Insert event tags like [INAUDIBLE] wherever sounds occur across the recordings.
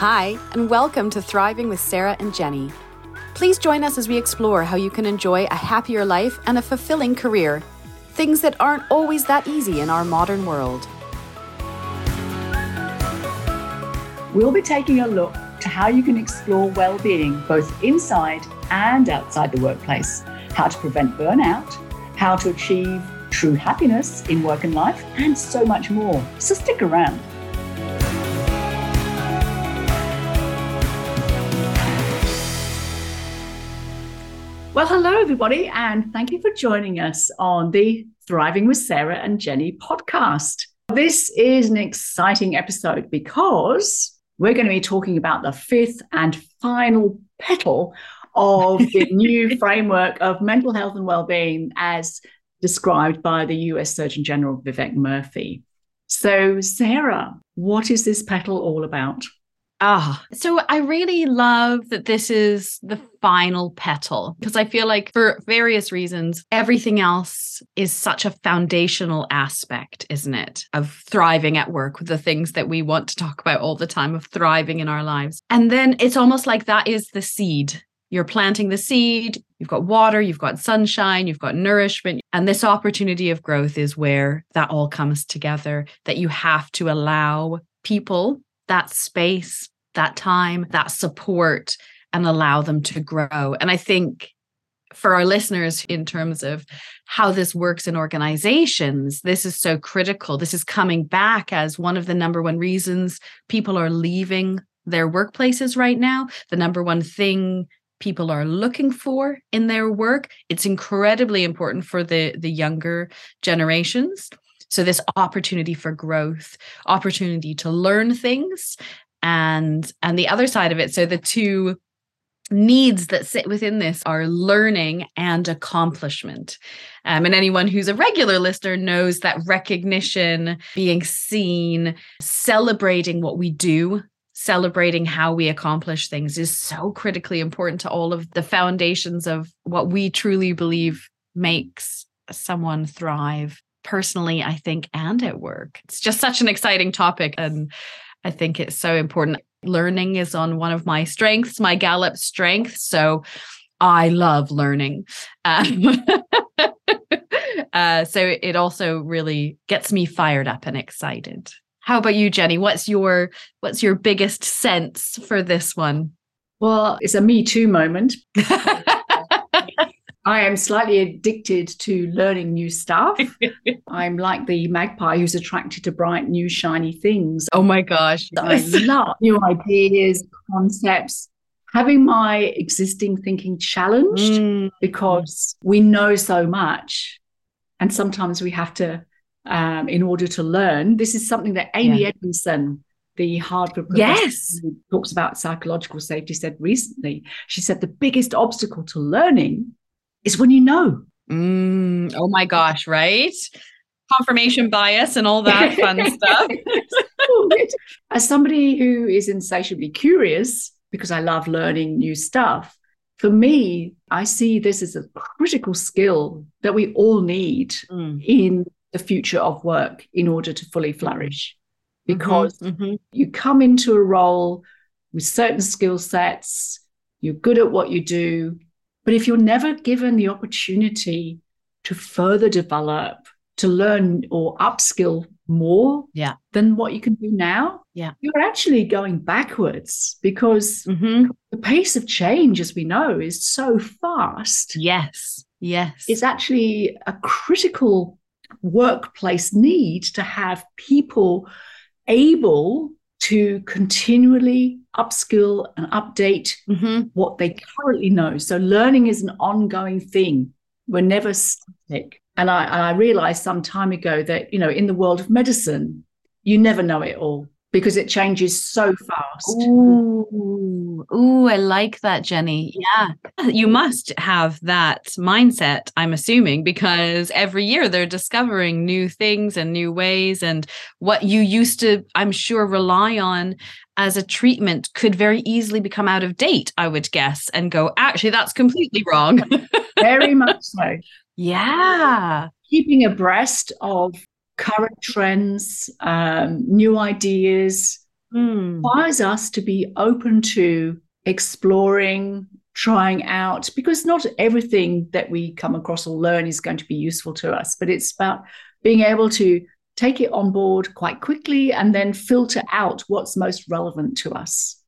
Hi, and welcome to Thriving with Sarah and Jenny. Please join us as we explore how you can enjoy a happier life and a fulfilling career, things that aren't always that easy in our modern world. We'll be taking a look to how you can explore well-being both inside and outside the workplace, how to prevent burnout, how to achieve true happiness in work and life, and so much more. So stick around. Well, hello, everybody, and thank you for joining us on the Thriving with Sarah and Jenny podcast. This is an exciting episode because we're going to be talking about the fifth and final petal of the [LAUGHS] new framework of mental health and well-being as described by the US Surgeon General Vivek Murthy. So, Sarah, what is this petal all about? Ah, so I really love that this is the final petal because I feel like for various reasons, everything else is such a foundational aspect, isn't it? Of thriving at work with the things that we want to talk about all the time, of thriving in our lives. And then it's almost like that is the seed. You're planting the seed, you've got water, you've got sunshine, you've got nourishment. And this opportunity of growth is where that all comes together, that you have to allow people that space, that time, that support, and allow them to grow. And I think for our listeners, in terms of how this works in organizations, this is so critical. This is coming back as one of the number one reasons people are leaving their workplaces right now. The number one thing people are looking for in their work. It's incredibly important for the, the younger generations. So, this opportunity for growth, opportunity to learn things, and and the other side of it so the two needs that sit within this are learning and accomplishment. Um, and anyone who's a regular listener knows that recognition, being seen, celebrating what we do, celebrating how we accomplish things is so critically important to all of the foundations of what we truly believe makes someone thrive personally, I think, and at work. It's just such an exciting topic. And I think it's so important. Learning is on one of my strengths, my Gallup strength. So I love learning. [LAUGHS] Um, uh, so it also really gets me fired up and excited. How about you, Jenny? What's your what's your biggest sense for this one? Well, it's a me too moment. [LAUGHS] I am slightly addicted to learning new stuff. [LAUGHS] I'm like the magpie who's attracted to bright, new, shiny things. Oh my gosh. I love new ideas, concepts, having my existing thinking challenged mm. because we know so much. And sometimes we have to, um, in order to learn, this is something that Amy yeah. Edmondson, the Harvard professor yes who talks about psychological safety said recently she said the biggest obstacle to learning is when you know. Mm, oh my gosh, right? Confirmation bias and all that fun [LAUGHS] stuff. [LAUGHS] As somebody who is insatiably curious, because I love learning new stuff, for me, I see this as a critical skill that we all need mm. in the future of work in order to fully flourish. Mm-hmm, because mm-hmm, mm-hmm. you come into a role with certain skill sets, you're good at what you do, but if you're never given the opportunity to further develop, to learn or upskill more yeah. than what you can do now, yeah. you're actually going backwards because mm-hmm. the pace of change, as we know, is so fast. Yes. Yes. It's actually a critical workplace need to have people able to continually upskill and update mm-hmm. what they currently know. So learning is an ongoing thing. We're never static. And I, and I realized some time ago that, you know, in the world of medicine, you never know it all because it changes so fast. Ooh, ooh, I like that, Jenny. Yeah, you must have that mindset, I'm assuming, because every year they're discovering new things and new ways. And what you used to, I'm sure, rely on as a treatment could very easily become out of date, I would guess, and go, actually, that's completely wrong. [LAUGHS] very much so. Yeah. Keeping abreast of current trends, um, new ideas, Mm. requires us to be open to exploring, trying out, because not everything that we come across or learn is going to be useful to us, but it's about being able to take it on board quite quickly and then filter out what's most relevant to us.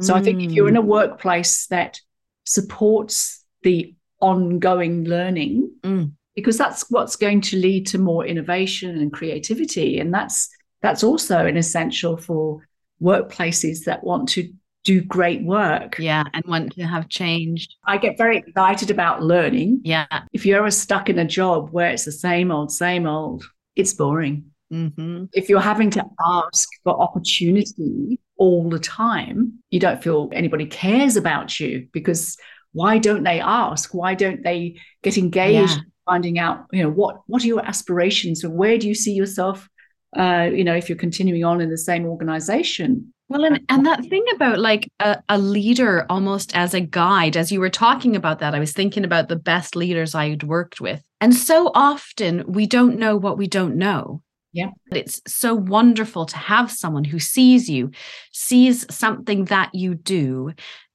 So I think if you're in a workplace that supports the ongoing learning, Mm. Because that's what's going to lead to more innovation and creativity, and that's that's also an essential for workplaces that want to do great work. yeah, and want to have change. I get very excited about learning. Yeah. If you're ever stuck in a job where it's the same old, same old, it's boring. hmm If you're having to ask for opportunity all the time, you don't feel anybody cares about you because why don't they ask? Why don't they get engaged? Finding out, you know, what what are your aspirations and where do you see yourself? Uh, you know, if you're continuing on in the same organization. Well, and, and that thing about like a, a leader almost as a guide, as you were talking about that, I was thinking about the best leaders I'd worked with. And so often we don't know what we don't know. Yeah. But It's so wonderful to have someone who sees you, sees something that you do,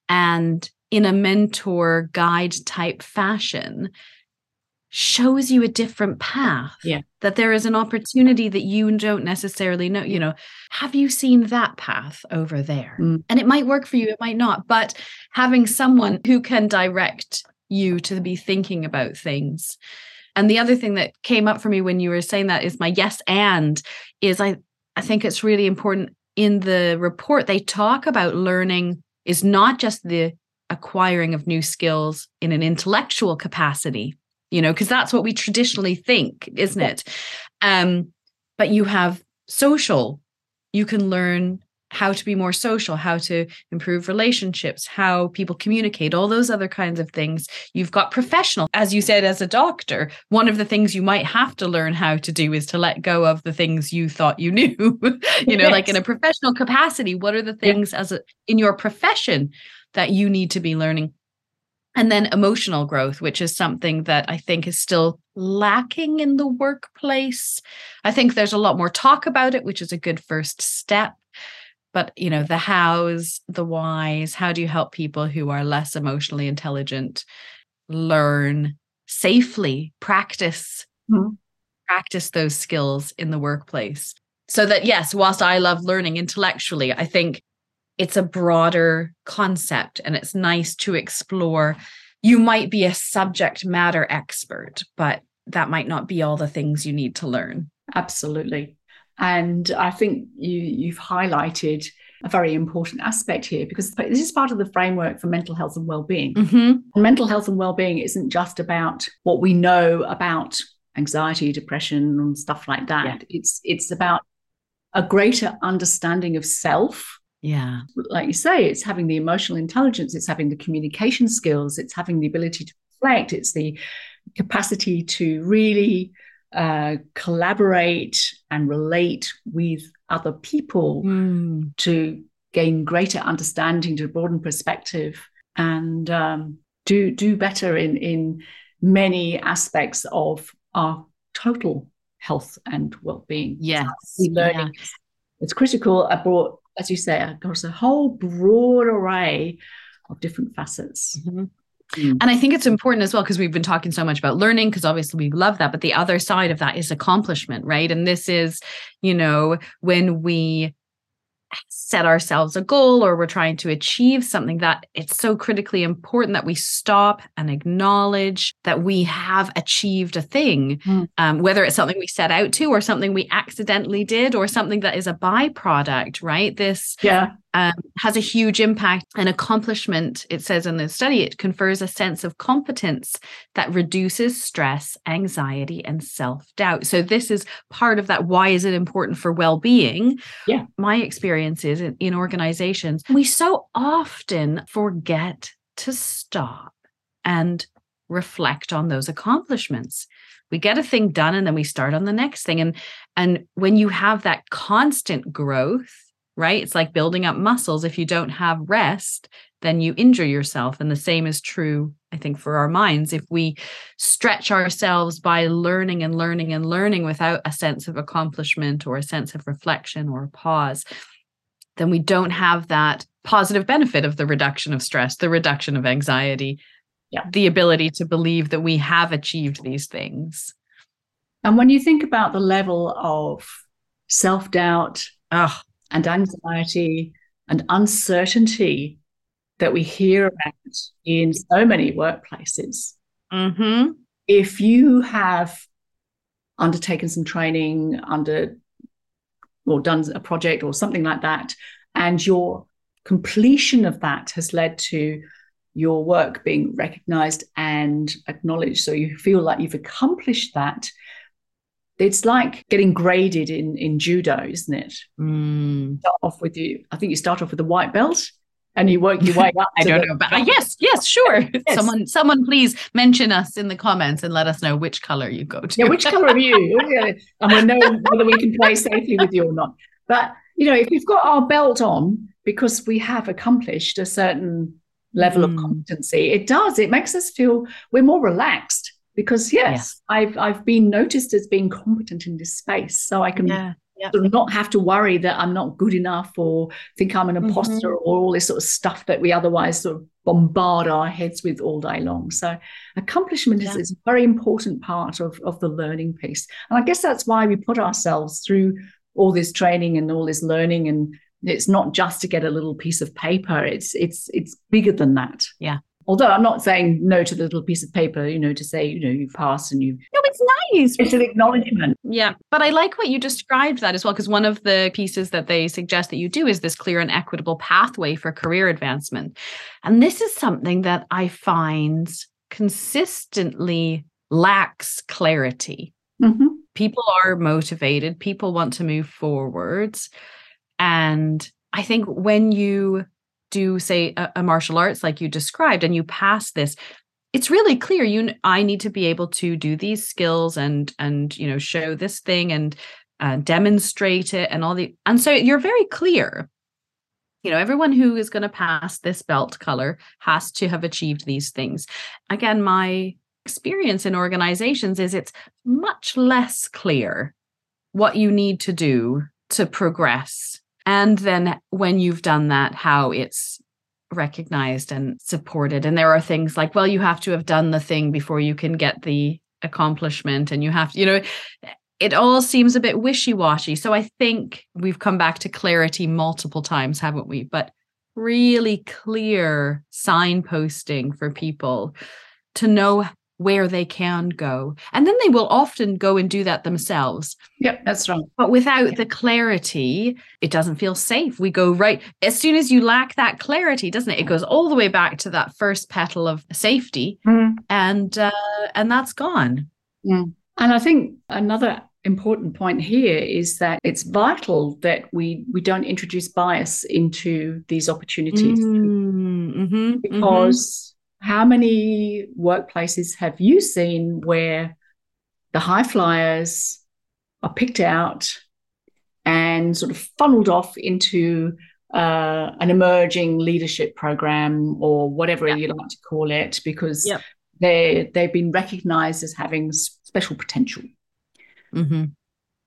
and in a mentor guide type fashion, shows you a different path. Yeah. That there is an opportunity that you don't necessarily know. You know, have you seen that path over there? Mm. And it might work for you, it might not. But having someone who can direct you to be thinking about things. And the other thing that came up for me when you were saying that is my yes and is I I think it's really important in the report they talk about learning is not just the acquiring of new skills in an intellectual capacity, you know, because that's what we traditionally think, isn't it? Um, but you have social, you can learn how to be more social, how to improve relationships, how people communicate, all those other kinds of things. You've got professional, as you said, as a doctor, one of the things you might have to learn how to do is to let go of the things you thought you [LAUGHS] knew. you know, like in a professional capacity, what are the things as a in your profession that you need to be learning? And then emotional growth, which is something that I think is still lacking in the workplace. I think there's a lot more talk about it, which is a good first step. But, you know, the hows, the whys, how do you help people who are less emotionally intelligent learn safely, practice, Mhm. practice those skills in the workplace? So that, yes, whilst I love learning intellectually, I think it's a broader concept and it's nice to explore. You might be a subject matter expert, but that might not be all the things you need to learn. Absolutely. And I think you, you've highlighted a very important aspect here because this is part of the framework for mental health and well-being. Mm-hmm. Mental health and well-being isn't just about what we know about anxiety, depression, and stuff like that. Yeah. It's it's about a greater understanding of self. Yeah. Like you say, it's having the emotional intelligence, it's having the communication skills, it's having the ability to reflect, it's the capacity to really uh, collaborate and relate with other people Mm. to gain greater understanding, to broaden perspective, and um, do do better in in many aspects of our total health and well-being. Yes. Learning it's critical. I brought, as you say, across a whole broad array of different facets. Mhm. Mm. And I think it's important as well because we've been talking so much about learning because obviously we love that. But the other side of that is accomplishment, right? And this is, you know, when we set ourselves a goal or we're trying to achieve something that it's so critically important that we stop and acknowledge that we have achieved a thing Mm. um, whether it's something we set out to or something we accidentally did or something that is a byproduct right this Yeah, um, has a huge impact and accomplishment. It says in the study, it confers a sense of competence that reduces stress, anxiety, and self doubt. So, this is part of that. Why is it important for well being? Yeah. My experience is in, in organizations, we so often forget to stop and reflect on those accomplishments. We get a thing done and then we start on the next thing. And and when you have that constant growth, right? It's like building up muscles. If you don't have rest, then you injure yourself. And the same is true, I think, for our minds. If we stretch ourselves by learning and learning and learning without a sense of accomplishment or a sense of reflection or a pause, then we don't have that positive benefit of the reduction of stress, the reduction of anxiety, yeah. the ability to believe that we have achieved these things. And when you think about the level of self doubt oh. And anxiety and uncertainty that we hear about in so many workplaces, mm-hmm. if you have undertaken some training under or done a project or something like that, and your completion of that has led to your work being recognized and acknowledged. So you feel like you've accomplished that. It's like getting graded in, in judo, isn't it? Mm. Start off with you. I think you start off with a white belt and you work your way up. [LAUGHS] I don't the- know, but uh, yes, yes, sure. [LAUGHS] Yes. Someone, someone, please mention us in the comments and let us know which color you go to. Yeah, which color are you? [LAUGHS] and we'll know whether we can play safely with you or not. But you know, if we've got our belt on because we have accomplished a certain level mm. of competency, it does. It makes us feel we're more relaxed because yes, yes, I've I've been noticed as being competent in this space, so I can yeah yeah. sort of not have to worry that I'm not good enough or think I'm an imposter mm-hmm. or all this sort of stuff that we otherwise sort of bombard our heads with all day long. So accomplishment yeah. is, is, a very important part of, of the learning piece. And I guess that's why we put ourselves through all this training and all this learning and it's not just to get a little piece of paper it's it's it's bigger than that yeah Although I'm not saying no to the little piece of paper, you know, to say, you know, you've passed and you've. No, it's nice. It's an acknowledgement. Yeah. But I like what you described that as well, because one of the pieces that they suggest that you do is this clear and equitable pathway for career advancement. And this is something that I find consistently lacks clarity. Mm-hmm. People are motivated, people want to move forwards. And I think when you do say a, a martial arts like you described and you pass this it's really clear you i need to be able to do these skills and and you know show this thing and uh, demonstrate it and all the and so you're very clear. You know everyone who is going to pass this belt color has to have achieved these things. Again my experience in organizations is it's much less clear what you need to do to progress and then when you've done that how it's recognized and supported. And there are things like well you have to have done the thing before you can get the accomplishment and you have to you know it all seems a bit wishy-washy. So i think we've come back to clarity multiple times haven't we? But really clear signposting for people to know where they can go. And then they will often go and do that themselves. Yep, that's right. But without the clarity, it doesn't feel safe. We go right as soon as you lack that clarity, doesn't it? It goes all the way back to that first petal of safety, mm. and uh, and that's gone. Mm. And I think another important point here is that it's vital that we we don't introduce bias into these opportunities mm, mm-hmm, because how many workplaces have you seen where the high flyers are picked out and sort of funneled off into uh, an emerging leadership program or whatever you like to call it because they they've been recognized as having special potential. Mm-hmm.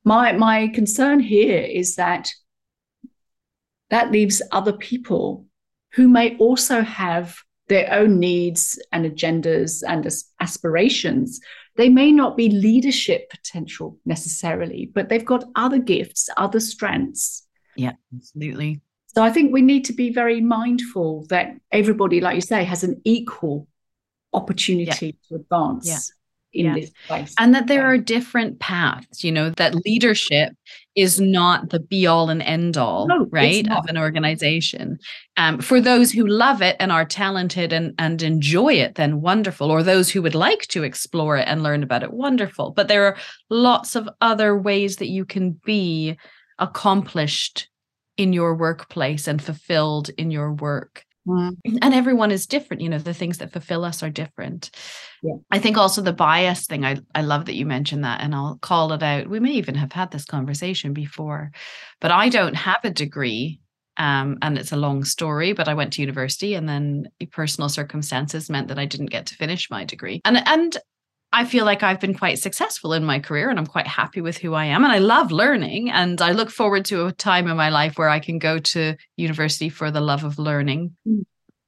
My my concern here is that that leaves other people who may also have their own needs and agendas and aspirations. They may not be leadership potential necessarily, but they've got other gifts, other strengths. Yeah, absolutely. So I think we need to be very mindful that everybody, like you say, has an equal opportunity yeah. to advance. In yeah. this place. And that there are different paths, you know, that leadership is not the be all and end all, no, right, of an organization. Um, for those who love it and are talented and, and enjoy it, then wonderful. Or those who would like to explore it and learn about it, wonderful. But there are lots of other ways that you can be accomplished in your workplace and fulfilled in your work. Mm. And everyone is different. You know, the things that fulfill us are different. Yeah. I think also the bias thing, I, I love that you mentioned that, and I'll call it out. We may even have had this conversation before, but I don't have a degree. Um, and it's a long story, but I went to university and then personal circumstances meant that I didn't get to finish my degree. And and I feel like I've been quite successful in my career and I'm quite happy with who I am. And I love learning. And I look forward to a time in my life where I can go to university for the love of learning. Mm.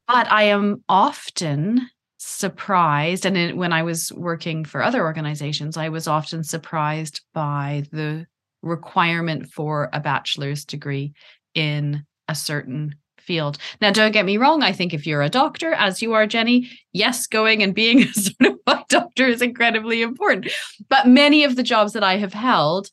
But I am often surprised. And it, when I was working for other organizations, I was often surprised by the requirement for a bachelor's degree in a certain field. Now, don't get me wrong. I think if you're a doctor, as you are, Jenny, yes, going and being [LAUGHS] a certified doctor is incredibly important. But many of the jobs that I have held,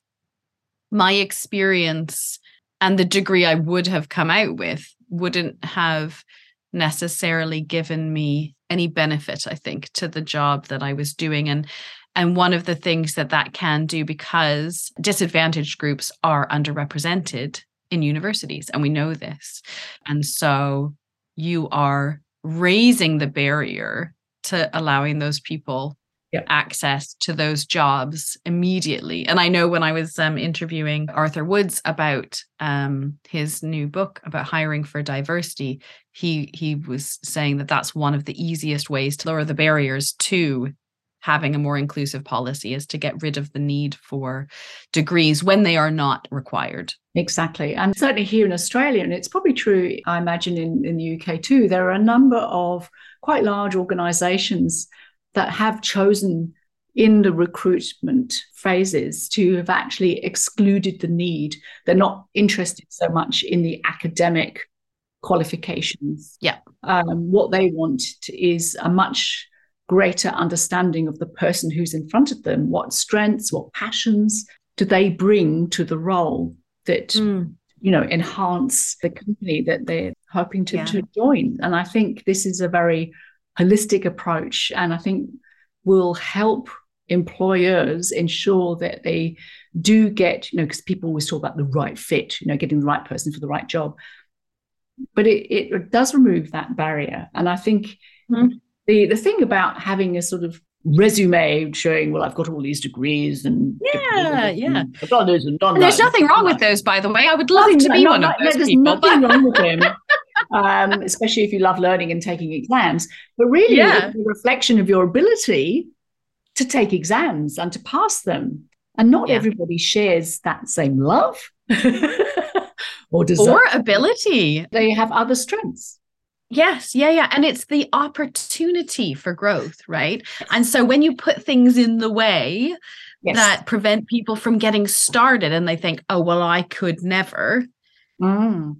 my experience and the degree I would have come out with wouldn't have necessarily given me any benefit i think to the job that i was doing and and one of the things that that can do because disadvantaged groups are underrepresented in universities and we know this and so you are raising the barrier to allowing those people yep. access to those jobs immediately and i know when i was um, interviewing arthur woods about um, his new book about hiring for diversity he he was saying that that's one of the easiest ways to lower the barriers to having a more inclusive policy is to get rid of the need for degrees when they are not required. Exactly. And certainly here in Australia, and it's probably true, I imagine, in, in the UK too, there are a number of quite large organizations that have chosen in the recruitment phases to have actually excluded the need. They're not interested so much in the academic qualifications. Yeah. Um, what they want is a much greater understanding of the person who's in front of them. What strengths, what passions do they bring to the role that, mm. you know, enhance the company that they're hoping to, yeah. to join? And I think this is a very holistic approach. And I think will help employers ensure that they do get, you know, because people always talk about the right fit, you know, getting the right person for the right job. But it, it does remove that barrier. And I think mm the the thing about having a sort of resume showing, well, I've got all these degrees and yeah, yeah, and and There's nothing wrong with those, by the way. I would love nothing, to be one of those there's people. Nothing wrong with [LAUGHS] them. Um, especially if you love learning and taking exams. But really, yeah. it's a reflection of your ability to take exams and to pass them. And not yeah. everybody shares that same love [LAUGHS] or desire. Or ability. They have other strengths. Yes, yeah, yeah. And it's the opportunity for growth, right? And so when you put things in the way yes. that prevent people from getting started and they think, oh, well, I could never, mm.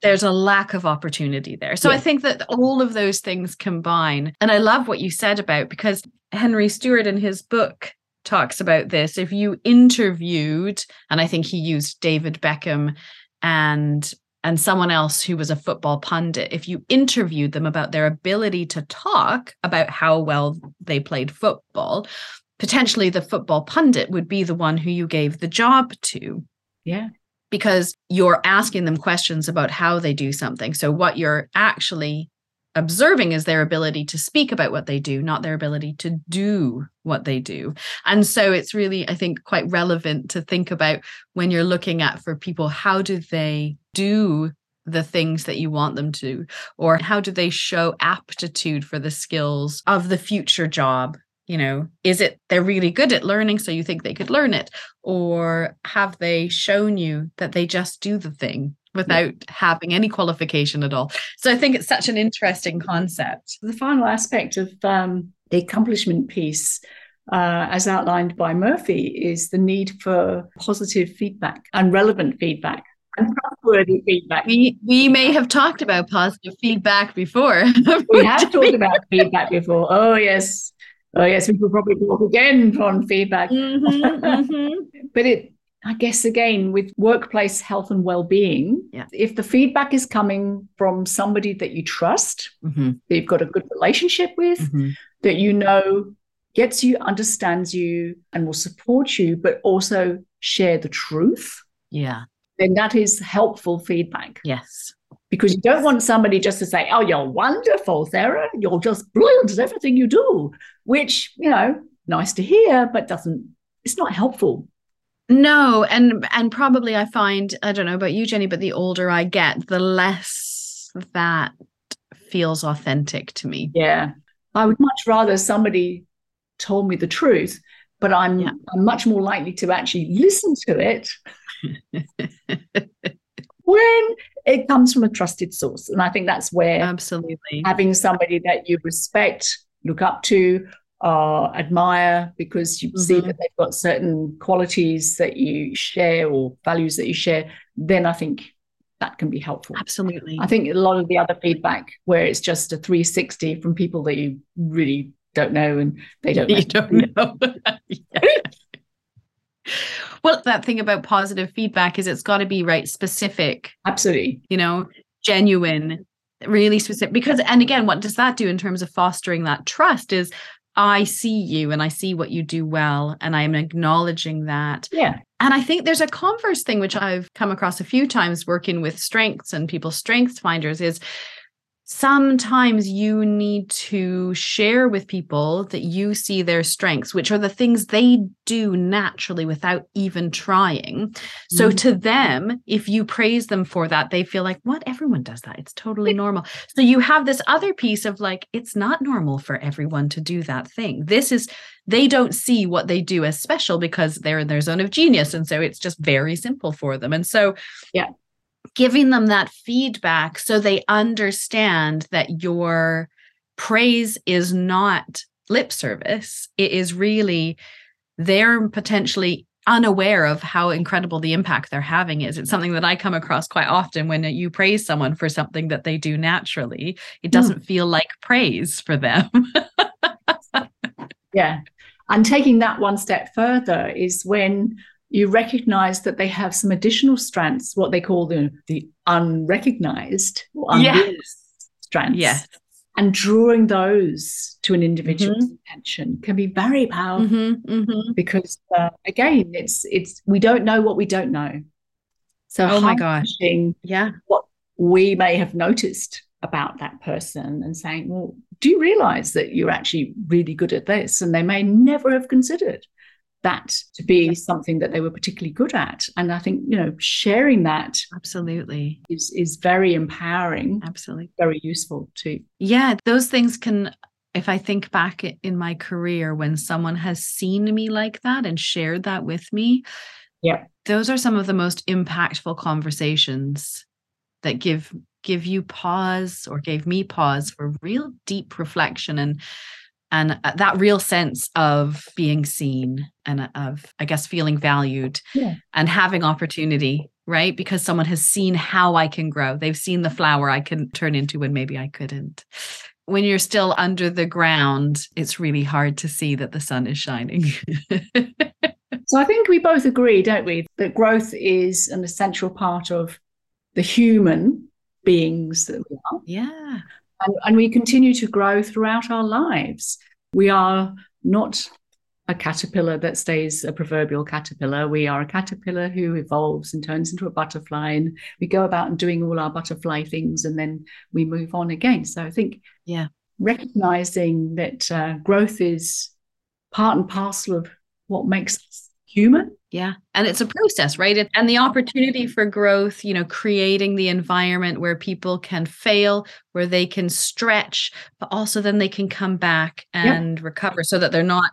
there's a lack of opportunity there. So I think that all of those things combine. And I love what you said about because Henry Stewart in his book talks about this. If you interviewed, and I think he used David Beckham and and someone else who was a football pundit, if you interviewed them about their ability to talk about how well they played football, potentially the football pundit would be the one who you gave the job to. Yeah. Because you're asking them questions about how they do something. So, what you're actually observing is their ability to speak about what they do, not their ability to do what they do. And so it's really, I think, quite relevant to think about when you're looking at for people, how do they do the things that you want them to? Or how do they show aptitude for the skills of the future job? You know, is it they're really good at learning, so you think they could learn it? Or have they shown you that they just do the thing without yeah. having any qualification at all. So I think it's such an interesting concept. The final aspect of um, the accomplishment piece. Uh, as outlined by Murthy, is the need for positive feedback and relevant feedback and trustworthy feedback. We we may have talked about positive feedback before. [LAUGHS] we have talked about feedback before. Oh yes, oh yes. We could probably talk again on feedback. Mm-hmm, mm-hmm. [LAUGHS] but it I guess again with workplace health and well-being, yeah. if the feedback is coming from somebody that you trust, mm-hmm. that you've got a good relationship with, mm-hmm. that you know gets you, understands you, and will support you, but also share the truth. Yeah. Then that is helpful feedback. Yes. Because you don't want somebody just to say, Oh, you're wonderful, Sarah. You're just brilliant at everything you do, which, you know, nice to hear, but doesn't, it's not helpful no, and and probably I find I don't know about you, Jenny, but the older I get, the less that feels authentic to me. Yeah, I would much rather somebody told me the truth, but I'm yeah. I'm much more likely to actually listen to it [LAUGHS] when it comes from a trusted source. And I think that's where absolutely having somebody that you respect, look up to, uh, admire because you mm-hmm. see that they've got certain qualities that you share or values that you share, then I think that can be helpful. Absolutely. I think a lot of the other feedback where it's just a 360 from people that you really don't know and they don't. [LAUGHS] You don't know. [LAUGHS] well, that thing about positive feedback is it's got to be right specific. Absolutely. You know, genuine, really specific. Because, and again, what does that do in terms of fostering that trust is I see you and I see what you do well, and I'm acknowledging that. Yeah. And I think there's a converse thing, which I've come across a few times working with strengths and people strengths finders is sometimes you need to share with people that you see their strengths, which are the things they do naturally without even trying. So mm-hmm. to them, if you praise them for that, they feel like, what? Everyone does that. It's totally [LAUGHS] normal. So you have this other piece of like, it's not normal for everyone to do that thing. This is, they don't see what they do as special because they're in their zone of genius. And so it's just very simple for them. And so, yeah giving them that feedback so they understand that your praise is not lip service. It is really they're potentially unaware of how incredible the impact they're having is. It's something that I come across quite often when you praise someone for something that they do naturally. It hmm. doesn't mm. feel like praise for them. [LAUGHS] yeah. And taking that one step further is when you recognize that they have some additional strengths, what they call the, the unrecognized or yes. strengths. Yes. And drawing those to an individual's mm-hmm. attention can be very powerful mm-hmm, mm-hmm. because, uh, again, it's it's we don't know what we don't know. So, oh my gosh, yeah, what we may have noticed about that person and saying, well, do you realize that you're actually really good at this? And they may never have considered that to be something that they were particularly good at. And i think you know sharing that absolutely. is is very empowering. Absolutely. Very useful too. Yeah those things can if i think back in my career when someone has seen me like that and shared that with me yeah. those are some of the most impactful conversations that give give you pause or gave me pause for real deep reflection and and uh, that real sense of being seen and uh, of i guess feeling valued yeah. and having opportunity right? Because someone has seen how i can grow. They've seen the flower i can turn into when maybe i couldn't. When you're still under the ground it's really hard to see that the sun is shining. So i think we both agree don't we that growth is an essential part of the human beings that we are. Yeah and, and we continue to grow throughout our lives. We are not a caterpillar that stays a proverbial caterpillar. We are a caterpillar who evolves and turns into a butterfly, and we go about and doing all our butterfly things, and then we move on again. So I think, yeah, recognizing that uh, growth is part and parcel of what makes us human yeah. And it's a process, right? and the opportunity for growth, you know, creating the environment where people can fail, where they can stretch, but also then they can come back and yep. recover so that they're not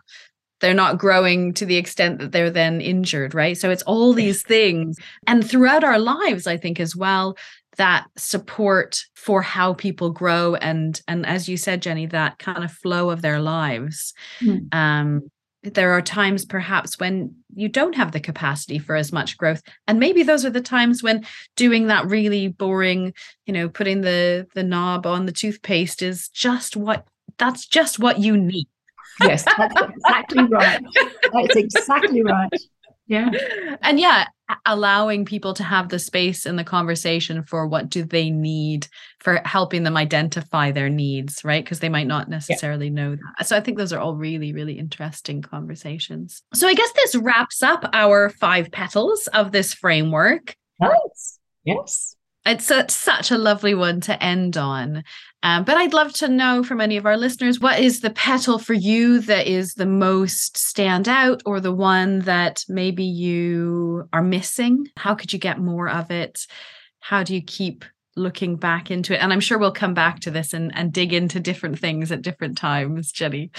they're not growing to the extent that they're then injured, right? So it's all these things. And throughout our lives, I think as well, that support for how people grow and and as you said jenny that kind of flow of their lives mm. um there are times perhaps when you don't have the capacity for as much growth. And maybe those are the times when doing that really boring you know putting the the knob on the toothpaste is just what that's just what you need. Yes that's exactly right. That's exactly right yeah. And yeah allowing people to have the space and the conversation for what do they need for helping them identify their needs right? Because they might not necessarily yeah. know that. So i think those are all really really interesting conversations. So i guess this wraps up our five petals of this framework. Nice. Yes it's a, such a lovely one to end on. Um, but I'd love to know from any of our listeners what is the petal for you that is the most stand out or the one that maybe you are missing? How could you get more of it? How do you keep looking back into it? And I'm sure we'll come back to this and, and dig into different things at different times, Jenny.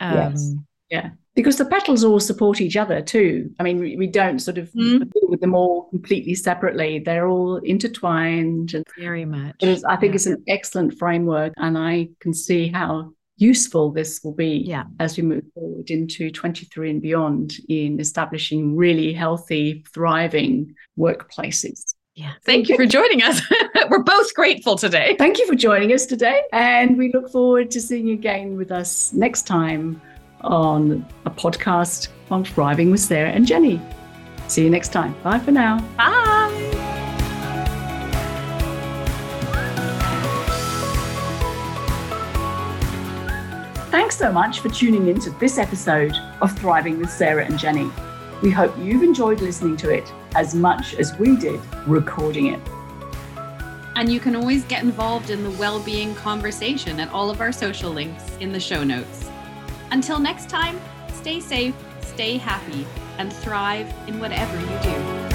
Um, yes. Yeah. Because the petals all support each other too. I mean, we, we don't sort of Mm. deal with them all completely separately. They're all intertwined. And Very much. it is, I think Yeah. it's an excellent framework. And I can see how useful this will be Yeah. as we move forward into 23 and beyond in establishing really healthy, thriving workplaces. Yeah. Thank you for joining us. [LAUGHS] We're both grateful today. Thank you for joining us today. And we look forward to seeing you again with us next time on a podcast on Thriving with Sarah and Jenny. See you next time. Bye for now. Bye. Thanks so much for tuning in to this episode of Thriving with Sarah and Jenny. We hope you've enjoyed listening to it as much as we did recording it. And you can always get involved in the well-being conversation at all of our social links in the show notes. Until next time, stay safe, stay happy, and thrive in whatever you do.